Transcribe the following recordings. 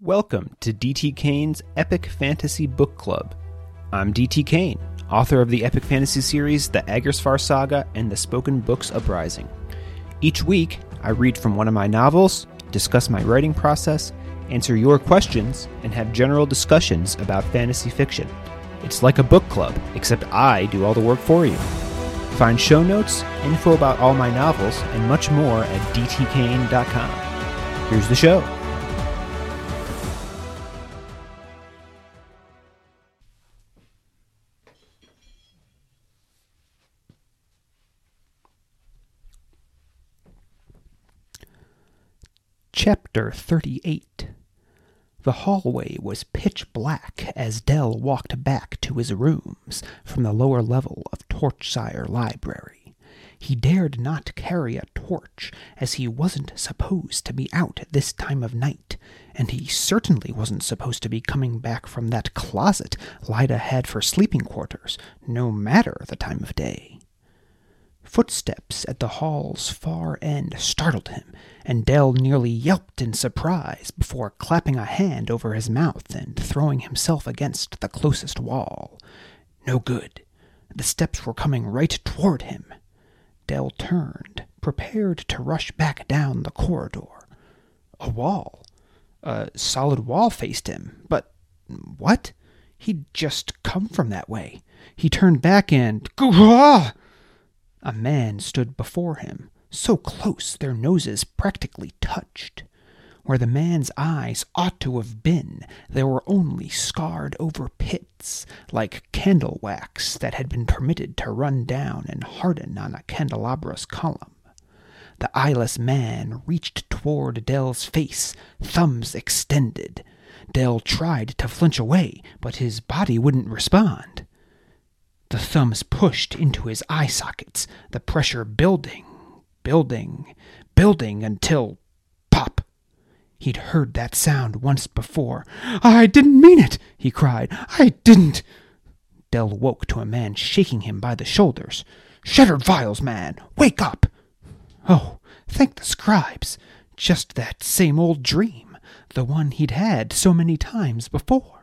Welcome to DT Kane's Epic Fantasy Book Club. I'm DT Kane, author of the epic fantasy series The Agersfar Saga and the Spoken Books Uprising. Each week, I read from one of my novels, discuss my writing process, answer your questions, and have general discussions about fantasy fiction. It's like a book club, except I do all the work for you. Find show notes, info about all my novels, and much more at dtkane.com. Here's the show. Chapter 38 The hallway was pitch black as Dell walked back to his rooms from the lower level of Torchsire Library. He dared not carry a torch, as he wasn't supposed to be out at this time of night, and he certainly wasn't supposed to be coming back from that closet Lyda had for sleeping quarters, no matter the time of day. Footsteps at the hall's far end startled him, and Dell nearly yelped in surprise before clapping a hand over his mouth and throwing himself against the closest wall. No good. The steps were coming right toward him. Dell turned, prepared to rush back down the corridor. A wall. A solid wall faced him. But what? He'd just come from that way. He turned back and. Gah! A man stood before him, so close their noses practically touched. Where the man's eyes ought to have been, there were only scarred over pits, like candle wax that had been permitted to run down and harden on a candelabra's column. The eyeless man reached toward Dell's face, thumbs extended. Dell tried to flinch away, but his body wouldn't respond. The thumbs pushed into his eye sockets, the pressure building, building, building until pop. He'd heard that sound once before. I didn't mean it, he cried. I didn't. Dell woke to a man shaking him by the shoulders. Shattered vials, man! Wake up! Oh, thank the scribes. Just that same old dream, the one he'd had so many times before.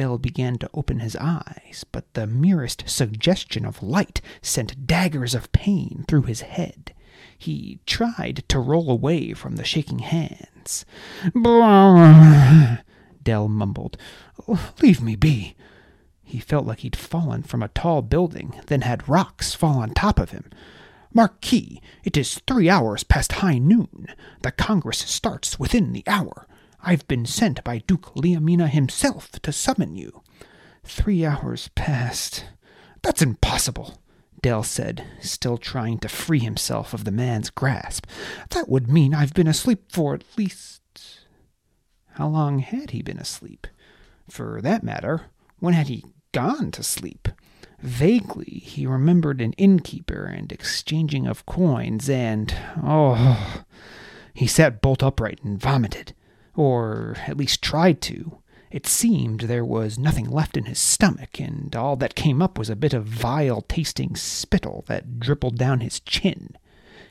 Dell began to open his eyes, but the merest suggestion of light sent daggers of pain through his head. He tried to roll away from the shaking hands. Dell mumbled, Leave me be. He felt like he'd fallen from a tall building, then had rocks fall on top of him. Marquis, it is three hours past high noon. The Congress starts within the hour. I've been sent by Duke Liamina himself to summon you. Three hours passed. That's impossible, Dell said, still trying to free himself of the man's grasp. That would mean I've been asleep for at least. How long had he been asleep? For that matter, when had he gone to sleep? Vaguely, he remembered an innkeeper and exchanging of coins, and. Oh. He sat bolt upright and vomited or at least tried to. It seemed there was nothing left in his stomach, and all that came up was a bit of vile tasting spittle that dribbled down his chin.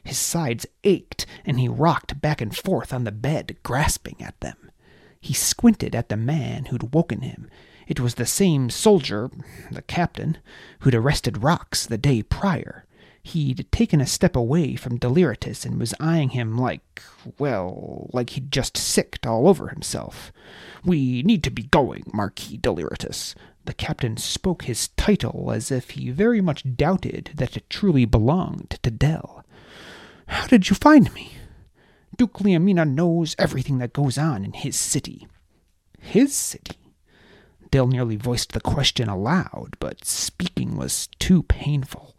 His sides ached, and he rocked back and forth on the bed, grasping at them. He squinted at the man who'd woken him. It was the same soldier, the captain, who'd arrested Rox the day prior. He'd taken a step away from Deliritus and was eyeing him like, well, like he'd just sicked all over himself. We need to be going, Marquis Deliritus. The captain spoke his title as if he very much doubted that it truly belonged to Dell. How did you find me? Duke Liamina knows everything that goes on in his city. His city? Dell nearly voiced the question aloud, but speaking was too painful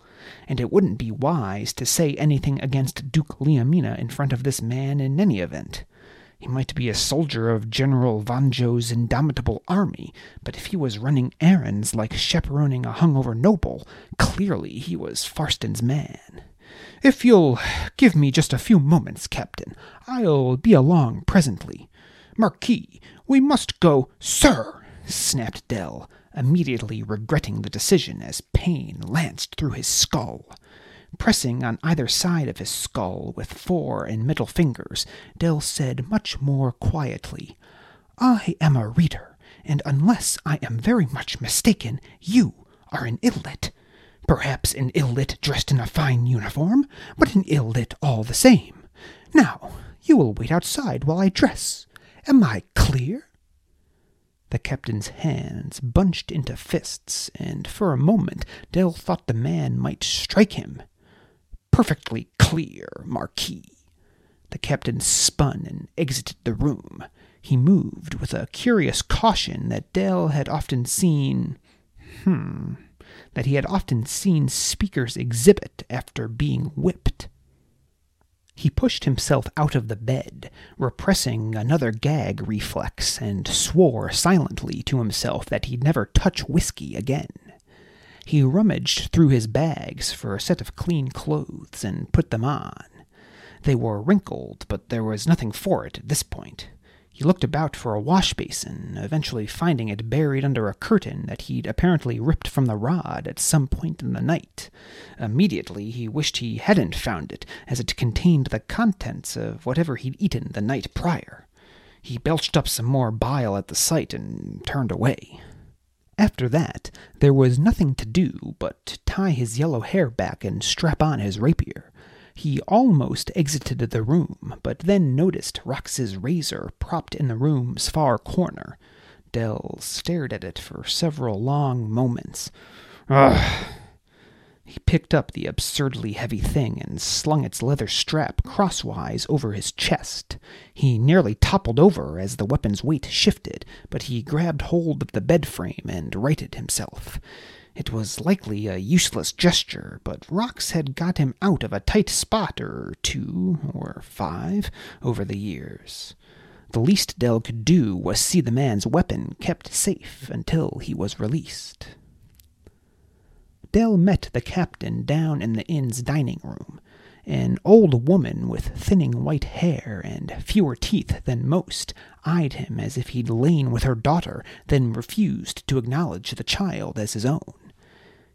and it wouldn't be wise to say anything against Duke Liamina in front of this man in any event. He might be a soldier of General Vanjo's indomitable army, but if he was running errands like chaperoning a hungover noble, clearly he was Farston's man. If you'll give me just a few moments, Captain, I'll be along presently. Marquis, we must go, sir, snapped Dell, immediately regretting the decision as pain lanced through his skull. Pressing on either side of his skull with fore and middle fingers, Dell said much more quietly, I am a reader, and unless I am very much mistaken, you are an illit. Perhaps an illit dressed in a fine uniform, but an illit all the same. Now, you will wait outside while I dress. Am I clear? The captain's hands bunched into fists, and for a moment Dell thought the man might strike him. Perfectly clear, Marquis. The captain spun and exited the room. He moved with a curious caution that Dell had often seen. Hmm. That he had often seen speakers exhibit after being whipped. He pushed himself out of the bed, repressing another gag reflex, and swore silently to himself that he'd never touch whiskey again. He rummaged through his bags for a set of clean clothes and put them on. They were wrinkled, but there was nothing for it at this point. He looked about for a wash basin, eventually finding it buried under a curtain that he'd apparently ripped from the rod at some point in the night. Immediately he wished he hadn't found it, as it contained the contents of whatever he'd eaten the night prior. He belched up some more bile at the sight and turned away. After that, there was nothing to do but tie his yellow hair back and strap on his rapier. He almost exited the room, but then noticed Rox's razor propped in the room's far corner. Dell stared at it for several long moments. Ugh! He picked up the absurdly heavy thing and slung its leather strap crosswise over his chest. He nearly toppled over as the weapon's weight shifted, but he grabbed hold of the bed frame and righted himself. It was likely a useless gesture, but Rox had got him out of a tight spot or two, or five, over the years. The least Dell could do was see the man's weapon kept safe until he was released. Dell met the captain down in the inn's dining room. An old woman with thinning white hair and fewer teeth than most eyed him as if he'd lain with her daughter, then refused to acknowledge the child as his own.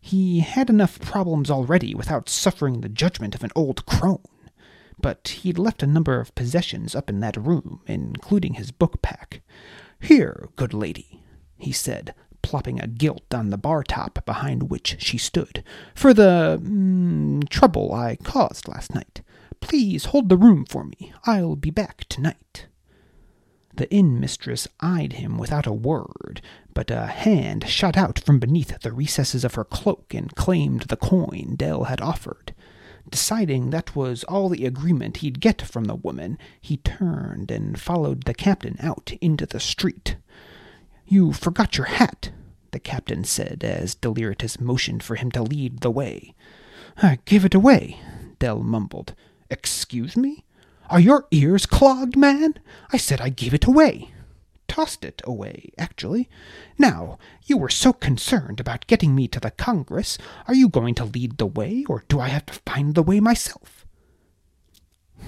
He had enough problems already without suffering the judgment of an old crone. But he'd left a number of possessions up in that room, including his book pack. Here, good lady, he said, plopping a gilt on the bar top behind which she stood, for the mm, trouble I caused last night. Please hold the room for me. I'll be back tonight. The inn mistress eyed him without a word, but a hand shot out from beneath the recesses of her cloak and claimed the coin Dell had offered. Deciding that was all the agreement he'd get from the woman, he turned and followed the captain out into the street. You forgot your hat, the captain said as Deliritus motioned for him to lead the way. I gave it away, Dell mumbled. Excuse me? Are your ears clogged, man? I said I gave it away. Tossed it away, actually. Now, you were so concerned about getting me to the Congress. Are you going to lead the way, or do I have to find the way myself?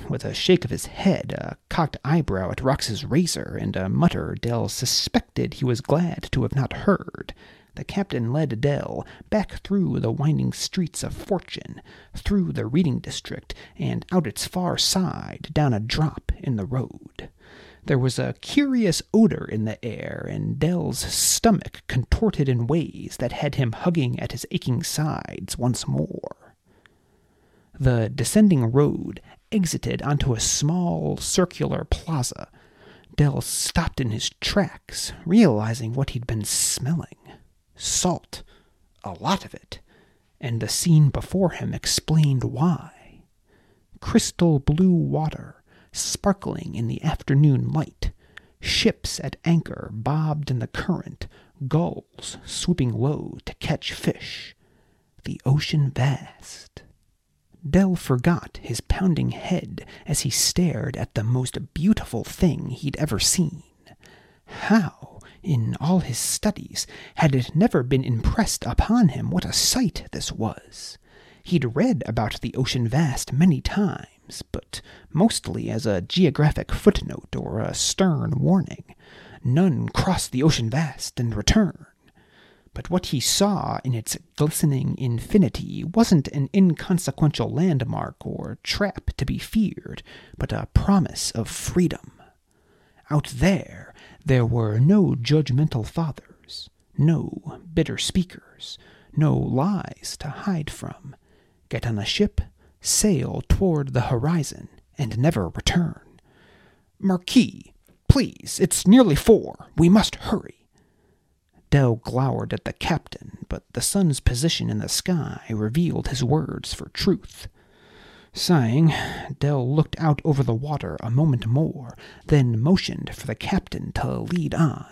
With a shake of his head, a cocked eyebrow at Rox's razor, and a mutter Dell suspected he was glad to have not heard, the captain led Dell back through the winding streets of Fortune, through the reading district, and out its far side down a drop in the road. There was a curious odor in the air, and Dell's stomach contorted in ways that had him hugging at his aching sides once more. The descending road exited onto a small circular plaza. Dell stopped in his tracks, realizing what he'd been smelling salt, a lot of it, and the scene before him explained why. Crystal blue water, sparkling in the afternoon light, ships at anchor bobbed in the current, gulls swooping low to catch fish, the ocean vast. Dell forgot his pounding head as he stared at the most beautiful thing he'd ever seen. How in all his studies, had it never been impressed upon him what a sight this was. He'd read about the ocean vast many times, but mostly as a geographic footnote or a stern warning. None cross the ocean vast and return. But what he saw in its glistening infinity wasn't an inconsequential landmark or trap to be feared, but a promise of freedom. Out there, There were no judgmental fathers, no bitter speakers, no lies to hide from. Get on a ship, sail toward the horizon, and never return. Marquis, please, it's nearly four. We must hurry. Dell glowered at the captain, but the sun's position in the sky revealed his words for truth. Sighing, Dell looked out over the water a moment more, then motioned for the captain to lead on.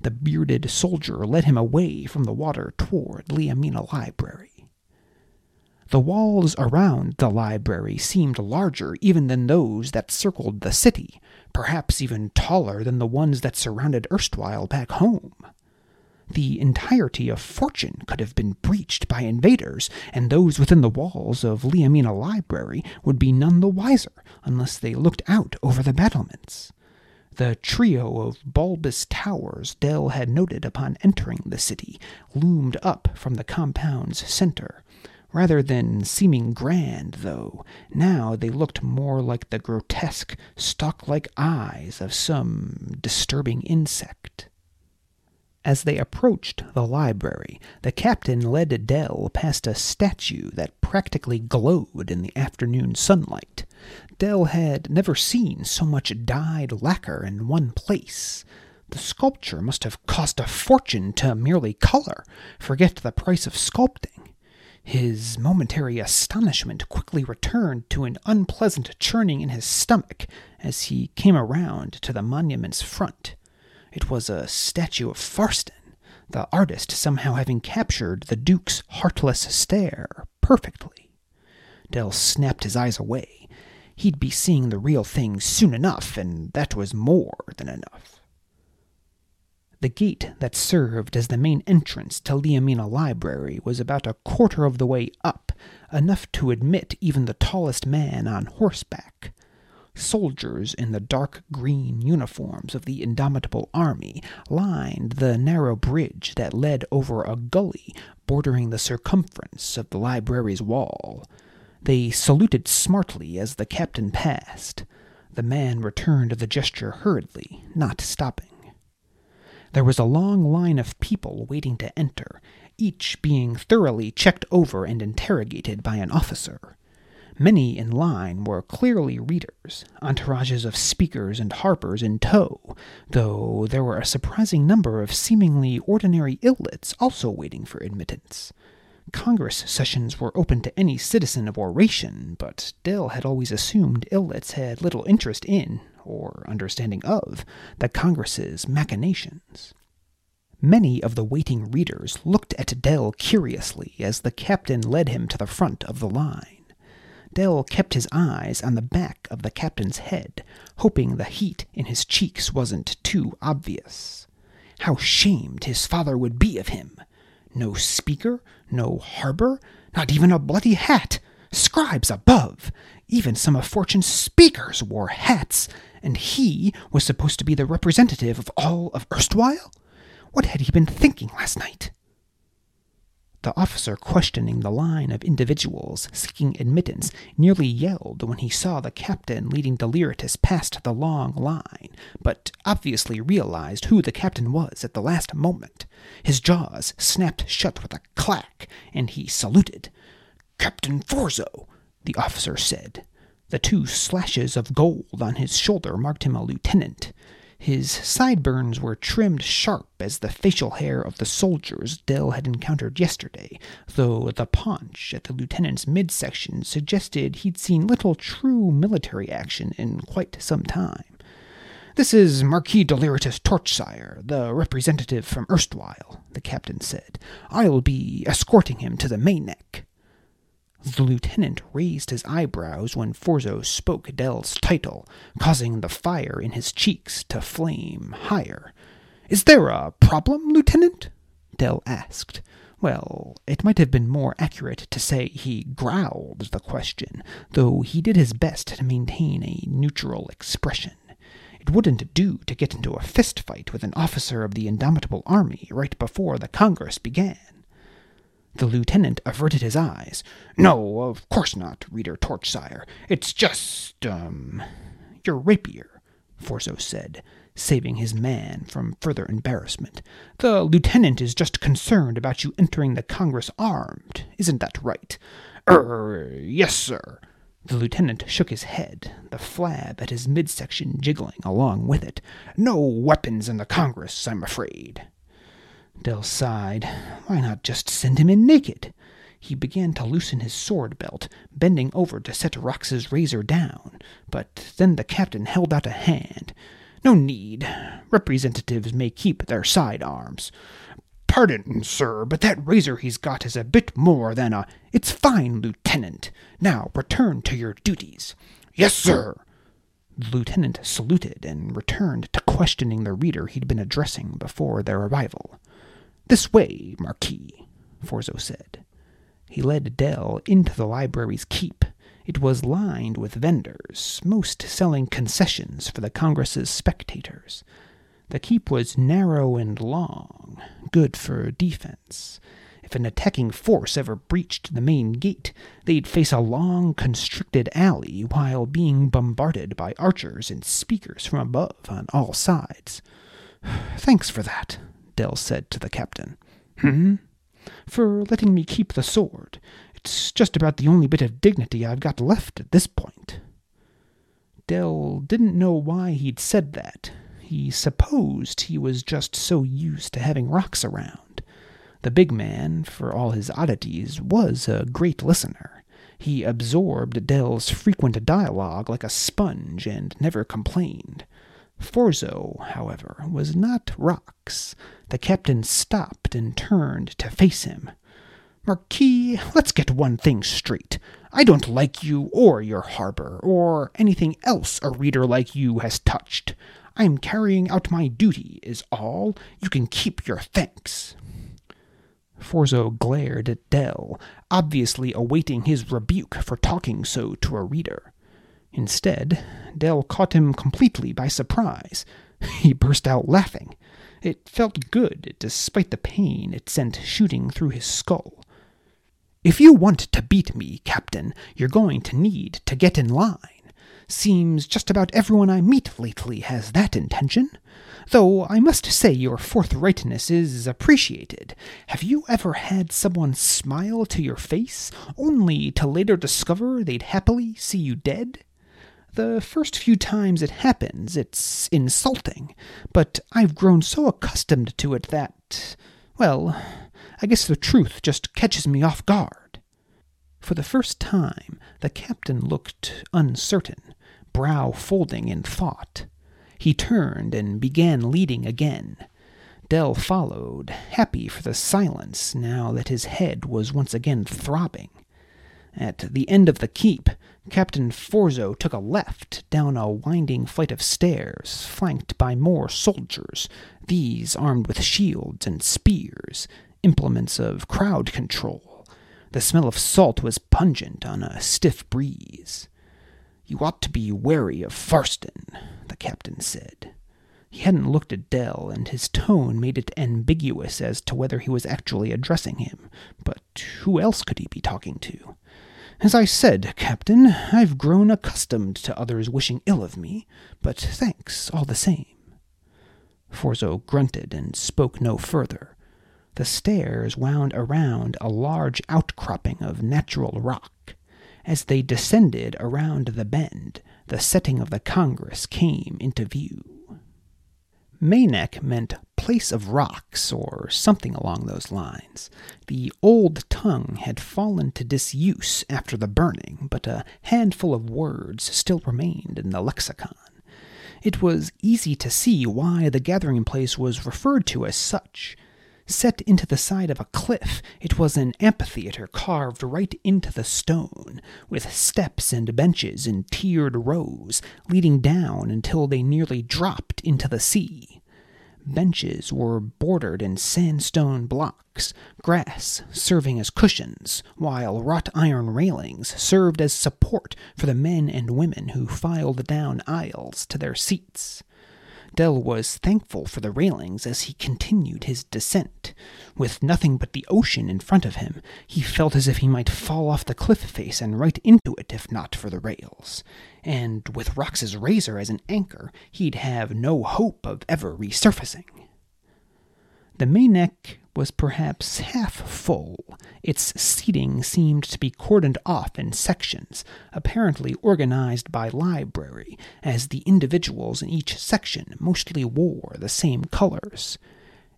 The bearded soldier led him away from the water toward Liamina Library. The walls around the library seemed larger even than those that circled the city, perhaps even taller than the ones that surrounded erstwhile back home. The entirety of Fortune could have been breached by invaders, and those within the walls of Liamina Library would be none the wiser unless they looked out over the battlements. The trio of bulbous towers Dell had noted upon entering the city loomed up from the compound's center, Rather than seeming grand, though, now they looked more like the grotesque, stalk like eyes of some disturbing insect. As they approached the library, the captain led Dell past a statue that practically glowed in the afternoon sunlight. Dell had never seen so much dyed lacquer in one place. The sculpture must have cost a fortune to merely color. Forget the price of sculpting. His momentary astonishment quickly returned to an unpleasant churning in his stomach as he came around to the monument's front. It was a statue of Farston, the artist somehow having captured the Duke's heartless stare perfectly. Dell snapped his eyes away. He'd be seeing the real thing soon enough, and that was more than enough. The gate that served as the main entrance to Liamina Library was about a quarter of the way up, enough to admit even the tallest man on horseback. Soldiers in the dark green uniforms of the Indomitable Army lined the narrow bridge that led over a gully bordering the circumference of the library's wall. They saluted smartly as the captain passed. The man returned the gesture hurriedly, not stopping. There was a long line of people waiting to enter, each being thoroughly checked over and interrogated by an officer. Many in line were clearly readers, entourages of speakers and harpers in tow, though there were a surprising number of seemingly ordinary illits also waiting for admittance. Congress sessions were open to any citizen of oration, but Dell had always assumed illits had little interest in, or understanding of, the Congress's machinations. Many of the waiting readers looked at Dell curiously as the captain led him to the front of the line. Dell kept his eyes on the back of the captain's head, hoping the heat in his cheeks wasn't too obvious. How shamed his father would be of him! No speaker, no harper, not even a bloody hat. Scribes above! Even some of Fortune's speakers wore hats, and he was supposed to be the representative of all of erstwhile? What had he been thinking last night? The officer questioning the line of individuals seeking admittance nearly yelled when he saw the captain leading Deliritus past the long line, but obviously realized who the captain was at the last moment. His jaws snapped shut with a clack, and he saluted. Captain Forzo, the officer said. The two slashes of gold on his shoulder marked him a lieutenant. His sideburns were trimmed sharp as the facial hair of the soldiers Dell had encountered yesterday, though the paunch at the lieutenant's midsection suggested he'd seen little true military action in quite some time. This is Marquis Deliritus Torchsire, the representative from erstwhile, the captain said. I'll be escorting him to the Mayneck. The lieutenant raised his eyebrows when Forzo spoke Dell's title, causing the fire in his cheeks to flame higher. Is there a problem, Lieutenant? Dell asked. Well, it might have been more accurate to say he growled the question, though he did his best to maintain a neutral expression. It wouldn't do to get into a fist fight with an officer of the Indomitable Army right before the Congress began. The lieutenant averted his eyes. No, of course not, Reader Torchsire. It's just, um, your rapier, Forzo said, saving his man from further embarrassment. The lieutenant is just concerned about you entering the Congress armed. Isn't that right? Er, yes, sir. The lieutenant shook his head, the flab at his midsection jiggling along with it. No weapons in the Congress, I'm afraid. Dell sighed. Why not just send him in naked? He began to loosen his sword belt, bending over to set Rox's razor down, but then the captain held out a hand. No need. Representatives may keep their sidearms. Pardon, sir, but that razor he's got is a bit more than a. It's fine, Lieutenant. Now return to your duties. Yes, sir. The lieutenant saluted and returned to questioning the reader he'd been addressing before their arrival. This way, Marquis, Forzo said. He led Dell into the library's keep. It was lined with vendors, most selling concessions for the Congress's spectators. The keep was narrow and long, good for defense. If an attacking force ever breached the main gate, they'd face a long, constricted alley while being bombarded by archers and speakers from above on all sides. Thanks for that, Dell said to the captain. Hmm? For letting me keep the sword. It's just about the only bit of dignity I've got left at this point. Dell didn't know why he'd said that. He supposed he was just so used to having Rox around. The big man, for all his oddities, was a great listener. He absorbed Dell's frequent dialogue like a sponge and never complained. Forzo, however, was not Rox. The captain stopped and turned to face him. Marquis, let's get one thing straight. I don't like you or your harper, or anything else a reader like you has touched. I am carrying out my duty, is all. You can keep your thanks. Forzo glared at Dell, obviously awaiting his rebuke for talking so to a reader. Instead, Dell caught him completely by surprise. He burst out laughing. It felt good, despite the pain it sent shooting through his skull. If you want to beat me, Captain, you're going to need to get in line. Seems just about everyone I meet lately has that intention. Though I must say your forthrightness is appreciated. Have you ever had someone smile to your face, only to later discover they'd happily see you dead? The first few times it happens, it's insulting, but I've grown so accustomed to it that, well, I guess the truth just catches me off guard. For the first time, the captain looked uncertain, brow folding in thought. He turned and began leading again. Dell followed, happy for the silence now that his head was once again throbbing. At the end of the keep, Captain Forzo took a left down a winding flight of stairs, flanked by more soldiers, these armed with shields and spears, implements of crowd control. The smell of salt was pungent on a stiff breeze. You ought to be wary of Farston, the captain said. He hadn't looked at Dell, and his tone made it ambiguous as to whether he was actually addressing him. But who else could he be talking to? As I said, Captain, I've grown accustomed to others wishing ill of me, but thanks all the same. Forzo grunted and spoke no further. The stairs wound around a large outcropping of natural rock. As they descended around the bend, the setting of the Congress came into view. Maynek meant place of rocks, or something along those lines. The old tongue had fallen to disuse after the burning, but a handful of words still remained in the lexicon. It was easy to see why the gathering place was referred to as such. Set into the side of a cliff, it was an amphitheater carved right into the stone, with steps and benches in tiered rows, leading down until they nearly dropped into the sea. Benches were bordered in sandstone blocks, grass serving as cushions, while wrought iron railings served as support for the men and women who filed down aisles to their seats. Dell was thankful for the railings as he continued his descent. With nothing but the ocean in front of him, he felt as if he might fall off the cliff face and right into it if not for the rails. And with Rox's razor as an anchor, he'd have no hope of ever resurfacing. The Mayneck was perhaps half full. Its seating seemed to be cordoned off in sections, apparently organized by library, as the individuals in each section mostly wore the same colors.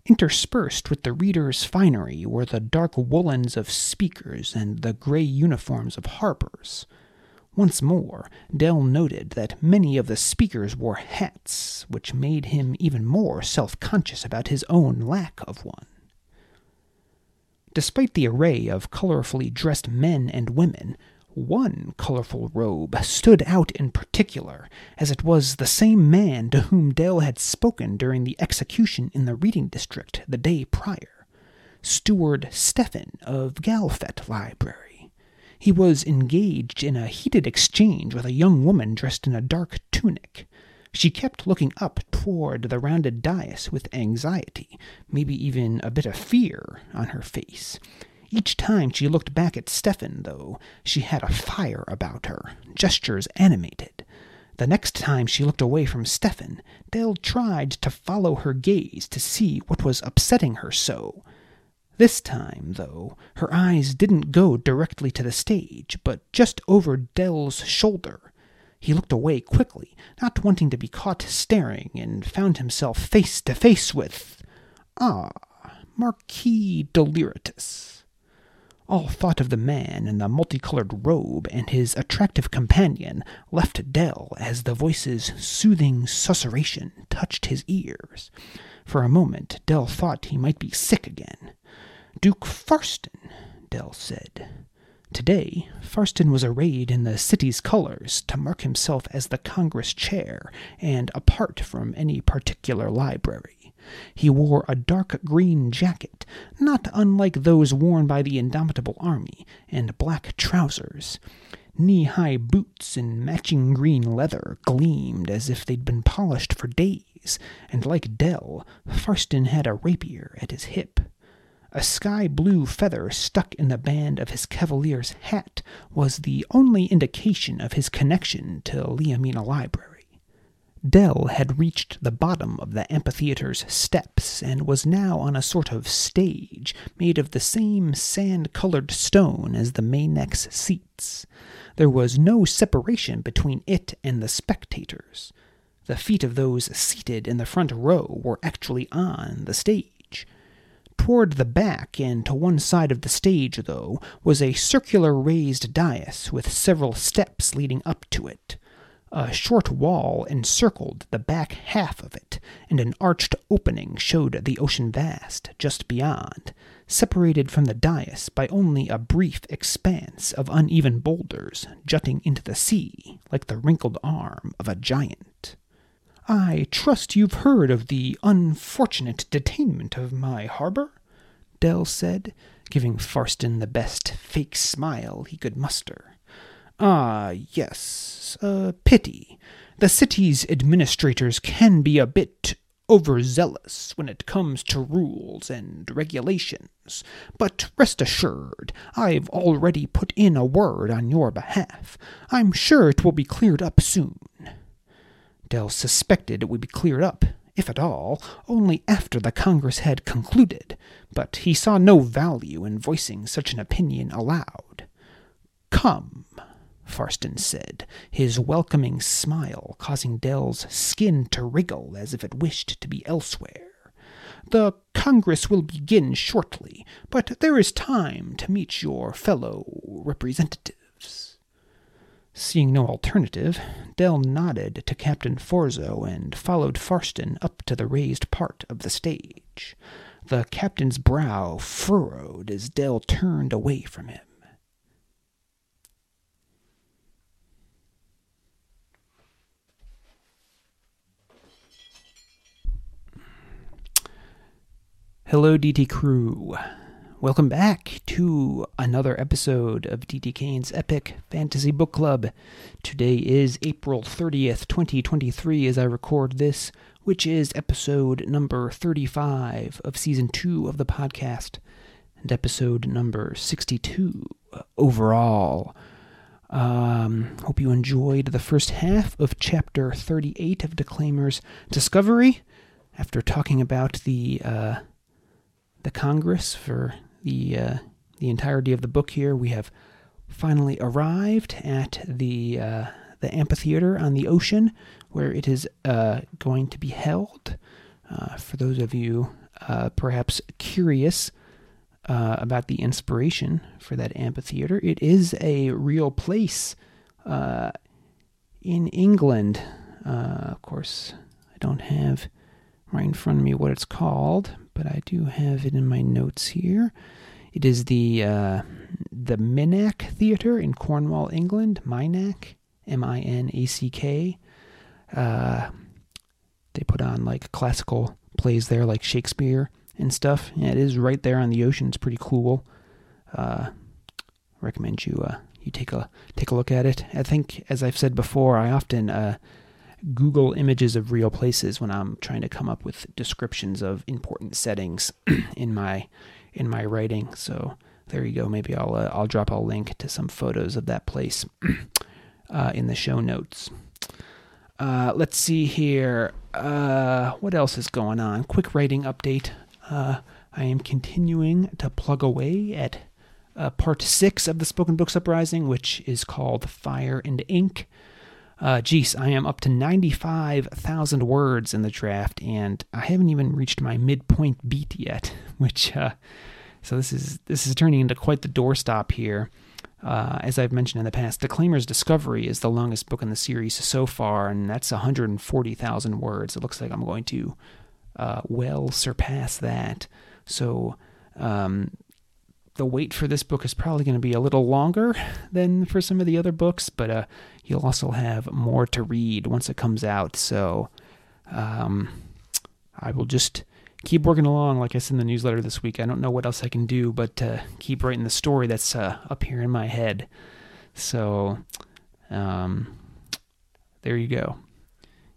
Interspersed with the readers' finery were the dark woolens of speakers and the gray uniforms of harpers. Once more, Dell noted that many of the speakers wore hats, which made him even more self conscious about his own lack of one. Despite the array of colorfully dressed men and women, one colorful robe stood out in particular, as it was the same man to whom Dell had spoken during the execution in the reading district the day prior. Steward Stefan of Galfet Library. He was engaged in a heated exchange with a young woman dressed in a dark tunic. She kept looking up toward the rounded dais with anxiety, maybe even a bit of fear, on her face. Each time she looked back at Stefan, though, she had a fire about her, gestures animated. The next time she looked away from Stefan, Dell tried to follow her gaze to see what was upsetting her so. This time, though, her eyes didn't go directly to the stage, but just over Dell's shoulder. He looked away quickly, not wanting to be caught staring, and found himself face to face with. Ah, Marquis Deliritus. All thought of the man in the multicolored robe and his attractive companion left Dell as the voice's soothing susurration touched his ears. For a moment, Dell thought he might be sick again. Duke Farston, Dell said. Today, Farston was arrayed in the city's colors to mark himself as the Congress chair and apart from any particular library. He wore a dark green jacket, not unlike those worn by the Indomitable Army, and black trousers. Knee high boots in matching green leather gleamed as if they'd been polished for days, and like Dell, Farston had a rapier at his hip. A sky blue feather stuck in the band of his cavalier's hat was the only indication of his connection to Liamina Library. Dell had reached the bottom of the amphitheater's steps and was now on a sort of stage made of the same sand colored stone as the Mayneck's seats. There was no separation between it and the spectators. The feet of those seated in the front row were actually on the stage. Toward the back and to one side of the stage, though, was a circular raised dais with several steps leading up to it. A short wall encircled the back half of it, and an arched opening showed the ocean vast just beyond, separated from the dais by only a brief expanse of uneven boulders jutting into the sea like the wrinkled arm of a giant. I trust you've heard of the unfortunate detainment of my harper? Dell said, giving Farston the best fake smile he could muster. Ah, yes, a pity. The city's administrators can be a bit overzealous when it comes to rules and regulations, but rest assured, I've already put in a word on your behalf. I'm sure it will be cleared up soon. Dell suspected it would be cleared up, if at all, only after the Congress had concluded, but he saw no value in voicing such an opinion aloud. Come, Farston said, his welcoming smile causing Dell's skin to wriggle as if it wished to be elsewhere. The Congress will begin shortly, but there is time to meet your fellow representatives. Seeing no alternative, Dell nodded to Captain Forzo and followed Farston up to the raised part of the stage. The captain's brow furrowed as Dell turned away from him. Hello, DT crew. Welcome back to another episode of DT Kane's Epic Fantasy Book Club. Today is April 30th, 2023, as I record this, which is episode number 35 of season 2 of the podcast, and episode number 62 overall. Um, hope you enjoyed the first half of chapter 38 of Declaimer's Discovery after talking about the uh, the Congress for the uh, the entirety of the book. Here we have finally arrived at the uh, the amphitheater on the ocean where it is uh, going to be held. Uh, for those of you uh, perhaps curious uh, about the inspiration for that amphitheater, it is a real place in England. Of course, I don't have right in front of me what it's called, but I do have it in my notes here. It is the the Minack Theatre in Cornwall, England. Minack, M I N A C K. Uh, they put on like classical plays there, like Shakespeare and stuff. Yeah, it is right there on the ocean. It's pretty cool. Uh, recommend you uh, you take a take a look at it. I think, as I've said before, I often uh, Google images of real places when I'm trying to come up with descriptions of important settings in my in my writing. So there you go. Maybe I'll uh, I'll drop a link to some photos of that place uh, in the show notes. Uh, let's see here. Uh, what else is going on? Quick writing update. Uh, I am continuing to plug away at uh, part six of the Spoken Books Uprising, which is called Fire and Ink. Uh, geez, I am up to 95,000 words in the draft, and I haven't even reached my midpoint beat yet, which, uh, so this is this is turning into quite the doorstop here. Uh, as I've mentioned in the past, Declaimer's Discovery is the longest book in the series so far, and that's 140,000 words. It looks like I'm going to uh, well surpass that. So um, the wait for this book is probably going to be a little longer than for some of the other books, but uh, you'll also have more to read once it comes out. So um, I will just keep working along, like I said in the newsletter this week. I don't know what else I can do but keep writing the story that's uh, up here in my head. So, um, there you go.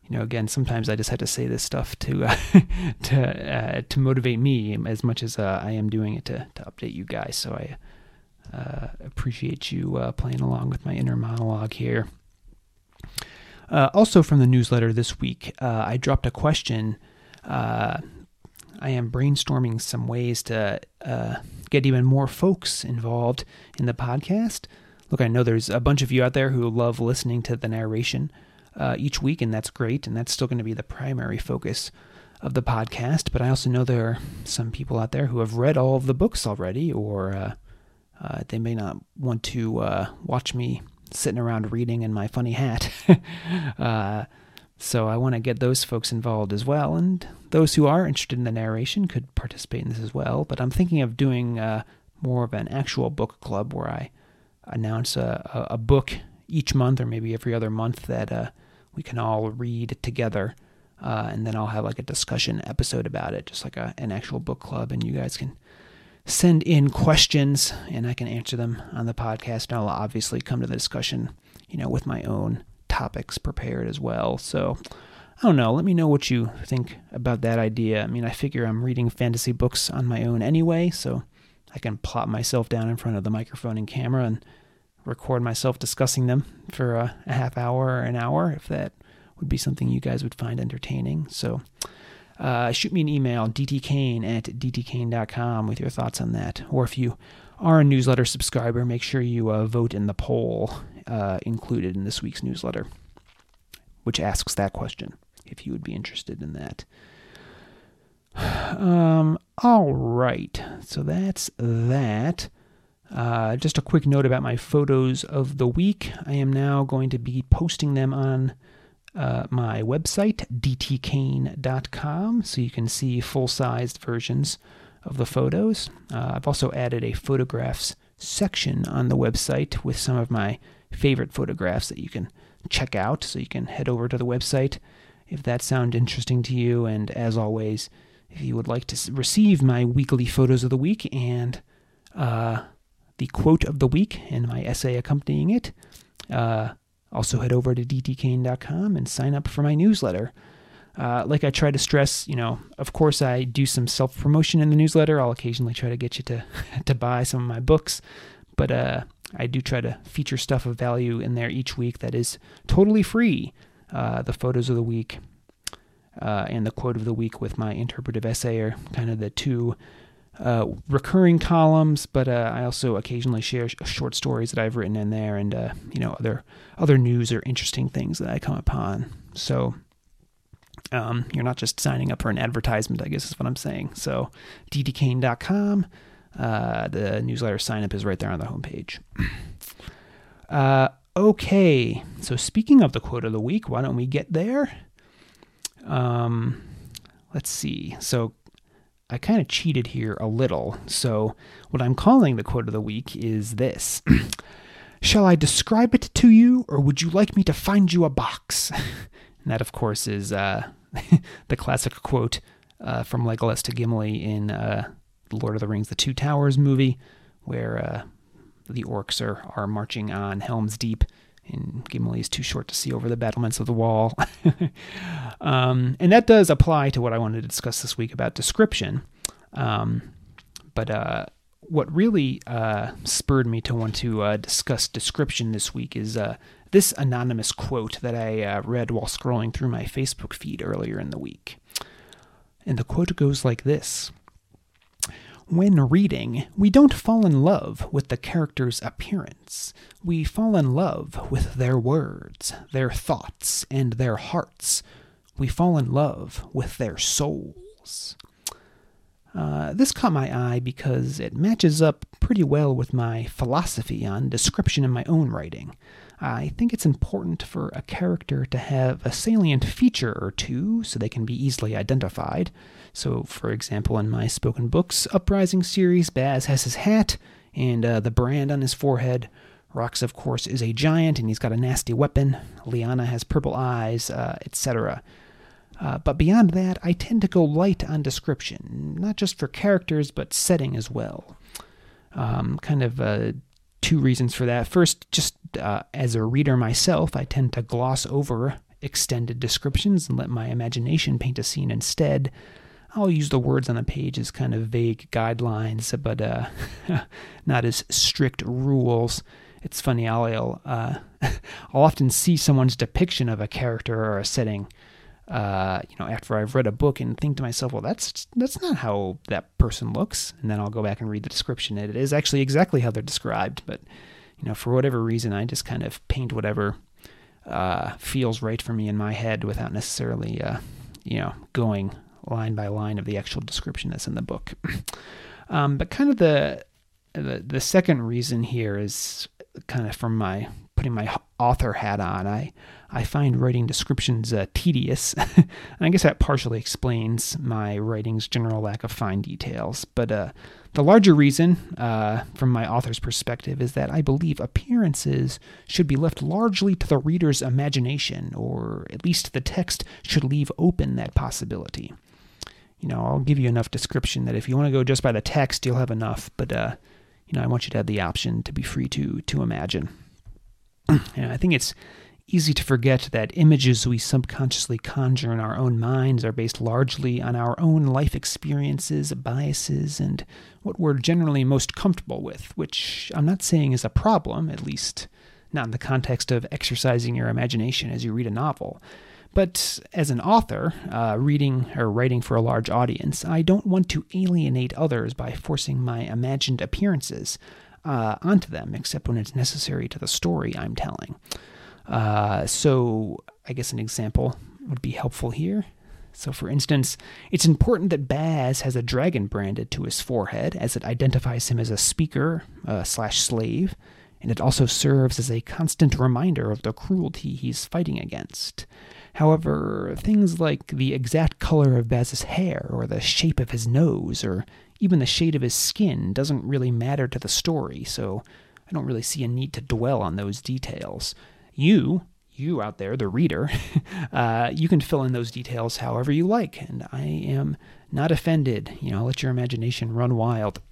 You know, again, sometimes I just have to say this stuff to uh, to uh, to motivate me as much as uh, I am doing it to to update you guys. So I uh, appreciate you playing along with my inner monologue here. also, from the newsletter this week, I dropped a question uh, I am brainstorming some ways to uh, get even more folks involved in the podcast. Look, I know there's a bunch of you out there who love listening to the narration uh, each week, and that's great, and that's still going to be the primary focus of the podcast. But I also know there are some people out there who have read all of the books already, or uh, uh, they may not want to uh, watch me sitting around reading in my funny hat. Uh, so I want to get those folks involved as well, and those who are interested in the narration could participate in this as well. But I'm thinking of doing uh, more of an actual book club where I announce a, a, book each month or maybe every other month that uh, we can all read together. Uh, and then I'll have like a discussion episode about it, just like a, an actual book club, and you guys can send in questions and I can answer them on the podcast. And I'll obviously come to the discussion, you know, with my own topics prepared as well. So I don't know. Let me know what you think about that idea. I mean, I figure I'm reading fantasy books on my own anyway, so I can plop myself down in front of the microphone and camera and record myself discussing them for a, a half hour or an hour if that would be something you guys would find entertaining. So uh, shoot me an email, dtkane at dtkane.com, with your thoughts on that. Or if you are a newsletter subscriber, make sure you uh, vote in the poll uh, included in this week's newsletter, which asks that question, if you would be interested in that. Um, all right, so that's that. Uh, just a quick note about my photos of the week. I am now going to be posting them on uh, my website, dtkane.com, so you can see full sized versions of the photos. Uh, I've also added a photographs section on the website with some of my favorite photographs that you can check out. So you can head over to the website if that sounds interesting to you. And as always, if you would like to receive my weekly photos of the week and uh, the quote of the week and my essay accompanying it, uh, also head over to dtkane.com and sign up for my newsletter. Uh, like I try to stress, you know, of course I do some self promotion in the newsletter. I'll occasionally try to get you to to buy some of my books, but uh, I do try to feature stuff of value in there each week that is totally free. Uh, the photos of the week uh, and the quote of the week with my interpretive essay are kind of the two uh, recurring columns, but uh, I also occasionally share short stories that I've written in there, and uh, you know other other news or interesting things that I come upon. So um, you're not just signing up for an advertisement, I guess is what I'm saying. So dtkane.com, uh, the newsletter sign up is right there on the homepage. Uh, okay, so speaking of the quote of the week, why don't we get there? Um, let's see. So I kind of cheated here a little. So, what I'm calling the quote of the week is this Shall I describe it to you, or would you like me to find you a box? and that, of course, is uh, the classic quote uh, from Legolas to Gimli in uh, Lord of the Rings The Two Towers movie, where uh, the orcs are, are marching on Helm's Deep and Gimli is too short to see over the battlements of the wall. um, and that does apply to what I wanted to discuss this week about description. Um, but uh, what really uh, spurred me to want to uh, discuss description this week is uh, this anonymous quote that I uh, read while scrolling through my Facebook feed earlier in the week. And the quote goes like this when reading, we don't fall in love with the character's appearance. We fall in love with their words, their thoughts, and their hearts. We fall in love with their souls. Uh, this caught my eye because it matches up pretty well with my philosophy on description in my own writing. I think it's important for a character to have a salient feature or two so they can be easily identified. So, for example, in my spoken books Uprising series, Baz has his hat and uh, the brand on his forehead. Rox, of course, is a giant and he's got a nasty weapon. Lyanna has purple eyes, uh, etc. Uh, but beyond that, I tend to go light on description, not just for characters, but setting as well. Um, kind of uh, two reasons for that. First, just uh, as a reader myself, I tend to gloss over extended descriptions and let my imagination paint a scene instead. I'll use the words on the page as kind of vague guidelines, but uh, not as strict rules. It's funny, I'll, uh, I'll often see someone's depiction of a character or a setting uh, you know, after I've read a book and think to myself, well, that's that's not how that person looks, and then I'll go back and read the description. And It is actually exactly how they're described, but you know, for whatever reason, I just kind of paint whatever uh, feels right for me in my head without necessarily, uh, you know, going line by line of the actual description that's in the book. um, but kind of the, the the second reason here is kind of from my putting my author hat on. I I find writing descriptions uh, tedious, and I guess that partially explains my writing's general lack of fine details. But uh, the larger reason, uh, from my author's perspective, is that I believe appearances should be left largely to the reader's imagination, or at least the text should leave open that possibility. You know, I'll give you enough description that if you want to go just by the text, you'll have enough. But uh, you know, I want you to have the option to be free to to imagine. and I think it's easy to forget that images we subconsciously conjure in our own minds are based largely on our own life experiences, biases, and what we're generally most comfortable with, which I'm not saying is a problem, at least not in the context of exercising your imagination as you read a novel. But as an author, uh, reading or writing for a large audience, I don't want to alienate others by forcing my imagined appearances uh, onto them, except when it's necessary to the story I'm telling. Uh, so I guess an example would be helpful here. So, for instance, it's important that Baz has a dragon branded to his forehead, as it identifies him as a speaker uh, slash slave, and it also serves as a constant reminder of the cruelty he's fighting against. However, things like the exact color of Baz's hair, or the shape of his nose, or even the shade of his skin doesn't really matter to the story, so I don't really see a need to dwell on those details you, you out there, the reader, uh, you can fill in those details however you like. And I am not offended. You know, let your imagination run wild.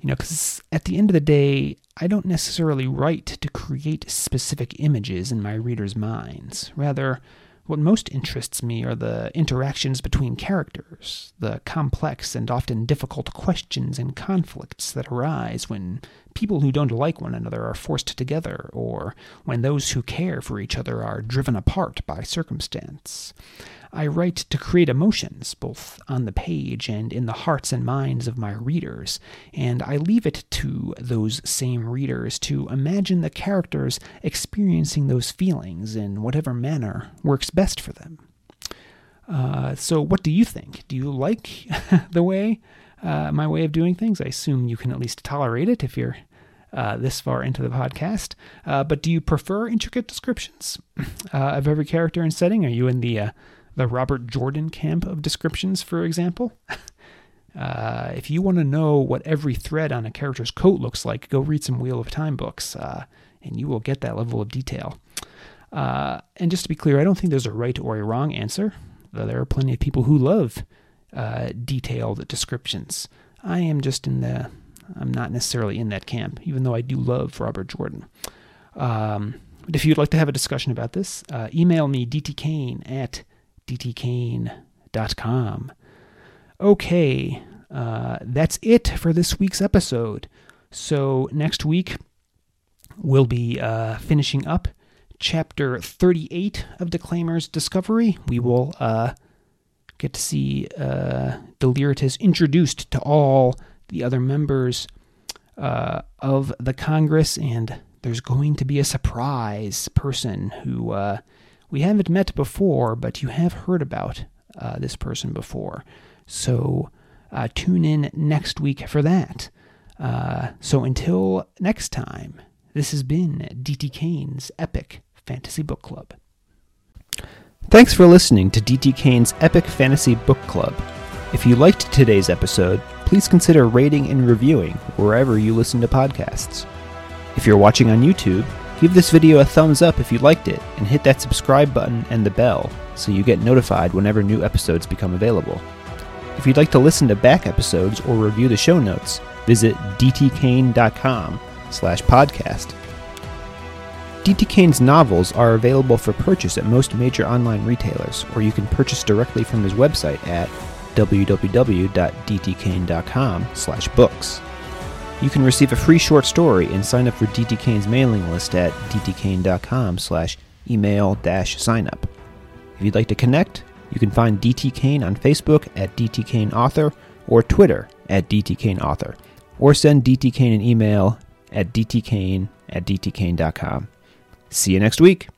you know, because at the end of the day, I don't necessarily write to create specific images in my readers' minds. Rather, What most interests me are the interactions between characters, the complex and often difficult questions and conflicts that arise when people who don't like one another are forced together, or when those who care for each other are driven apart by circumstance. I write to create emotions, both on the page and in the hearts and minds of my readers, and I leave it to those same readers to imagine the characters experiencing those feelings in whatever manner works best for them. Uh, so, what do you think? Do you like the way, uh, my way of doing things? I assume you can at least tolerate it if you're uh, this far into the podcast. Uh, but do you prefer intricate descriptions uh, of every character and setting? Are you in the uh, the Robert Jordan camp of descriptions, for example. If you want to know what every thread on a character's coat looks like, go read some Wheel of Time books, and you will get that level of detail. And just to be clear, I don't think there's a right or a wrong answer. though There are plenty of people who love detailed descriptions. I am just in the, I'm not necessarily in that camp, even though I do love Robert Jordan. Um, but if you'd like to have a discussion about this, uh, email me dtkane at dtkane.com. Okay, uh, that's it for this week's episode. So next week we'll be uh, finishing up chapter 38 of Declaimer's Discovery. We will uh, get to see uh, Deliritus introduced to all the other members uh, of the Congress, and there's going to be a surprise person who uh, we haven't met before, but you have heard about uh, this person before. So uh, tune in next week for that. Uh, so until next time, this has been DT Kane's Epic Fantasy Book Club. Thanks for listening to DT Kane's Epic Fantasy Book Club. If you liked today's episode, please consider rating and reviewing wherever you listen to podcasts. If you're watching on YouTube, Give this video a thumbs up if you liked it, and hit that subscribe button and the bell so you get notified whenever new episodes become available. If you'd like to listen to back episodes or review the show notes, visit dtkane.com slash podcast. DT Kane's novels are available for purchase at most major online retailers, or you can purchase directly from his website at www.dtkane.com slash books. You can receive a free short story and sign up for DT Kane's mailing list at dtkane.com slash email dash sign up. If you'd like to connect, you can find DT Kane on Facebook at DT Kane Author or Twitter at DT Kane Author, or send DT Kane an email at dtkane at dtkane.com. See you next week.